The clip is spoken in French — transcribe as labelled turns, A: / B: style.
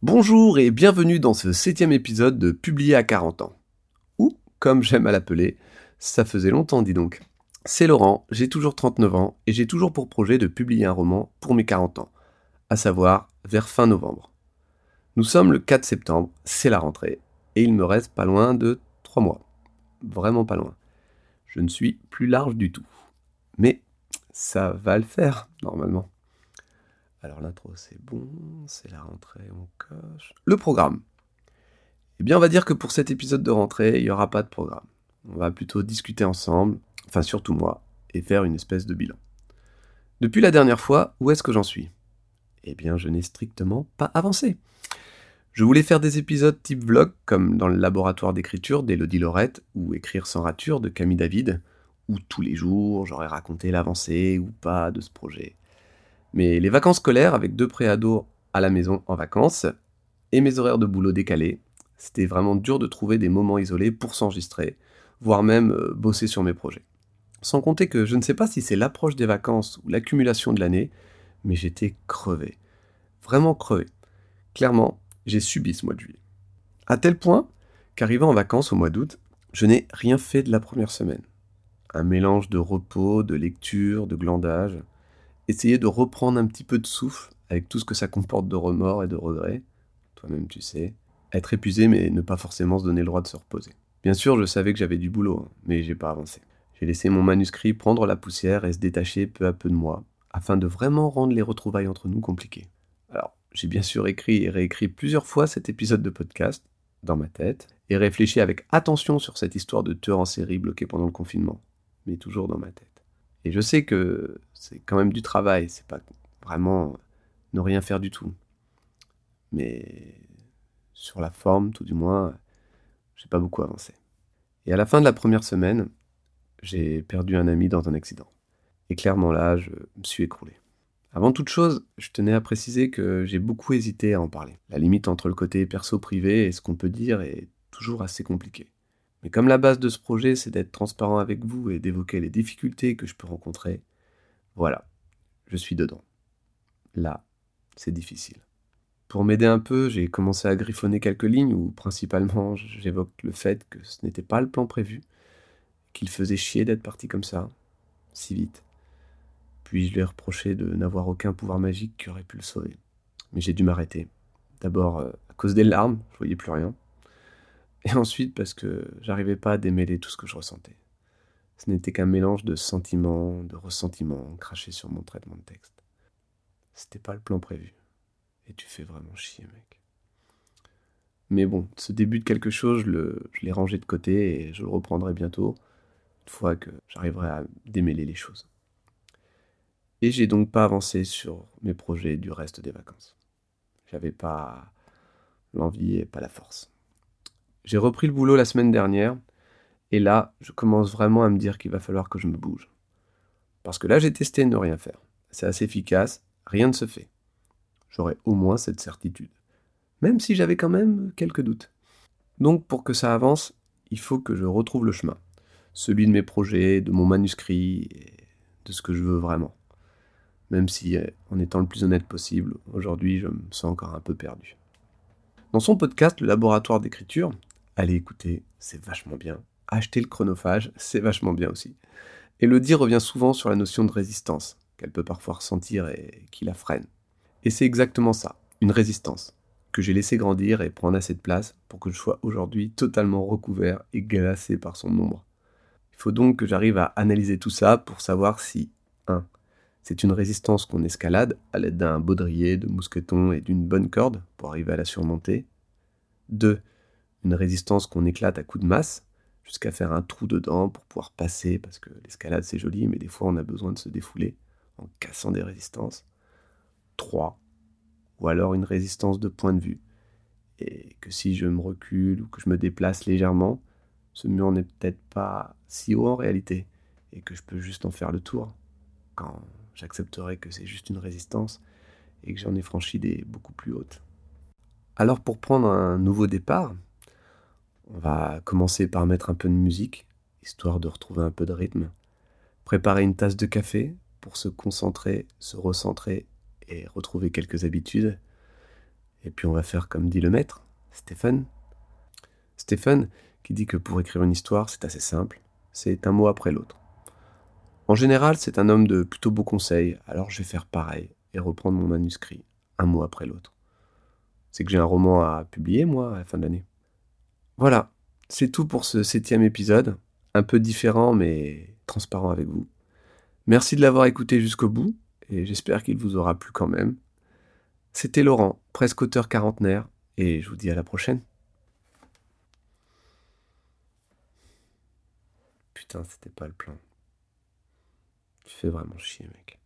A: Bonjour et bienvenue dans ce septième épisode de Publier à 40 ans. Ou, comme j'aime à l'appeler, ça faisait longtemps dis donc. C'est Laurent, j'ai toujours 39 ans et j'ai toujours pour projet de publier un roman pour mes 40 ans, à savoir vers fin novembre. Nous sommes le 4 septembre, c'est la rentrée, et il me reste pas loin de 3 mois. Vraiment pas loin. Je ne suis plus large du tout. Mais ça va le faire, normalement. Alors l'intro c'est bon, c'est la rentrée, on coche. Le programme. Eh bien on va dire que pour cet épisode de rentrée, il n'y aura pas de programme. On va plutôt discuter ensemble, enfin surtout moi, et faire une espèce de bilan. Depuis la dernière fois, où est-ce que j'en suis? Eh bien je n'ai strictement pas avancé. Je voulais faire des épisodes type vlog, comme dans le laboratoire d'écriture d'Elodie Laurette, ou Écrire sans rature de Camille David, où tous les jours j'aurais raconté l'avancée ou pas de ce projet. Mais les vacances scolaires avec deux préados à la maison en vacances et mes horaires de boulot décalés, c'était vraiment dur de trouver des moments isolés pour s'enregistrer, voire même euh, bosser sur mes projets. Sans compter que je ne sais pas si c'est l'approche des vacances ou l'accumulation de l'année, mais j'étais crevé. Vraiment crevé. Clairement, j'ai subi ce mois de juillet. À tel point qu'arrivant en vacances au mois d'août, je n'ai rien fait de la première semaine. Un mélange de repos, de lecture, de glandage essayer de reprendre un petit peu de souffle avec tout ce que ça comporte de remords et de regrets. Toi-même, tu sais. Être épuisé, mais ne pas forcément se donner le droit de se reposer. Bien sûr, je savais que j'avais du boulot, hein, mais j'ai pas avancé. J'ai laissé mon manuscrit prendre la poussière et se détacher peu à peu de moi, afin de vraiment rendre les retrouvailles entre nous compliquées. Alors, j'ai bien sûr écrit et réécrit plusieurs fois cet épisode de podcast, dans ma tête, et réfléchi avec attention sur cette histoire de tueur en série bloqué pendant le confinement, mais toujours dans ma tête. Et je sais que c'est quand même du travail, c'est pas vraiment ne rien faire du tout. Mais sur la forme, tout du moins, j'ai pas beaucoup avancé. Et à la fin de la première semaine, j'ai perdu un ami dans un accident. Et clairement là, je me suis écroulé. Avant toute chose, je tenais à préciser que j'ai beaucoup hésité à en parler. La limite entre le côté perso-privé et ce qu'on peut dire est toujours assez compliquée. Mais comme la base de ce projet, c'est d'être transparent avec vous et d'évoquer les difficultés que je peux rencontrer, voilà, je suis dedans. Là, c'est difficile. Pour m'aider un peu, j'ai commencé à griffonner quelques lignes où principalement j'évoque le fait que ce n'était pas le plan prévu, qu'il faisait chier d'être parti comme ça, si vite. Puis je lui ai reproché de n'avoir aucun pouvoir magique qui aurait pu le sauver. Mais j'ai dû m'arrêter. D'abord euh, à cause des larmes, je voyais plus rien et ensuite parce que j'arrivais pas à démêler tout ce que je ressentais. Ce n'était qu'un mélange de sentiments, de ressentiments crachés sur mon traitement de texte. C'était pas le plan prévu. Et tu fais vraiment chier, mec. Mais bon, ce début de quelque chose, je, l'ai rangé de côté et je le reprendrai bientôt, une fois que j'arriverai à démêler les choses. Et j'ai donc pas avancé sur mes projets du reste des vacances. J'avais pas l'envie et pas la force. J'ai repris le boulot la semaine dernière, et là, je commence vraiment à me dire qu'il va falloir que je me bouge. Parce que là, j'ai testé ne rien faire. C'est assez efficace, rien ne se fait. J'aurais au moins cette certitude. Même si j'avais quand même quelques doutes. Donc, pour que ça avance, il faut que je retrouve le chemin. Celui de mes projets, de mon manuscrit, et de ce que je veux vraiment. Même si, en étant le plus honnête possible, aujourd'hui, je me sens encore un peu perdu. Dans son podcast Le Laboratoire d'écriture, allez écouter, c'est vachement bien. Acheter le chronophage, c'est vachement bien aussi. Elodie revient souvent sur la notion de résistance, qu'elle peut parfois ressentir et qui la freine. Et c'est exactement ça, une résistance, que j'ai laissé grandir et prendre assez de place pour que je sois aujourd'hui totalement recouvert et glacé par son ombre. Il faut donc que j'arrive à analyser tout ça pour savoir si 1. C'est une résistance qu'on escalade à l'aide d'un baudrier, de mousqueton et d'une bonne corde pour arriver à la surmonter. 2 une résistance qu'on éclate à coups de masse, jusqu'à faire un trou dedans pour pouvoir passer, parce que l'escalade c'est joli, mais des fois on a besoin de se défouler en cassant des résistances. 3. Ou alors une résistance de point de vue. Et que si je me recule ou que je me déplace légèrement, ce mur n'est peut-être pas si haut en réalité, et que je peux juste en faire le tour, quand j'accepterai que c'est juste une résistance, et que j'en ai franchi des beaucoup plus hautes. Alors pour prendre un nouveau départ, on va commencer par mettre un peu de musique, histoire de retrouver un peu de rythme. Préparer une tasse de café pour se concentrer, se recentrer et retrouver quelques habitudes. Et puis on va faire comme dit le maître, Stéphane. Stéphane qui dit que pour écrire une histoire, c'est assez simple, c'est un mot après l'autre. En général, c'est un homme de plutôt beaux conseils, alors je vais faire pareil et reprendre mon manuscrit, un mot après l'autre. C'est que j'ai un roman à publier, moi, à la fin de l'année. Voilà, c'est tout pour ce septième épisode, un peu différent mais transparent avec vous. Merci de l'avoir écouté jusqu'au bout, et j'espère qu'il vous aura plu quand même. C'était Laurent, presque auteur quarantenaire, et je vous dis à la prochaine. Putain, c'était pas le plan. Tu fais vraiment chier, mec.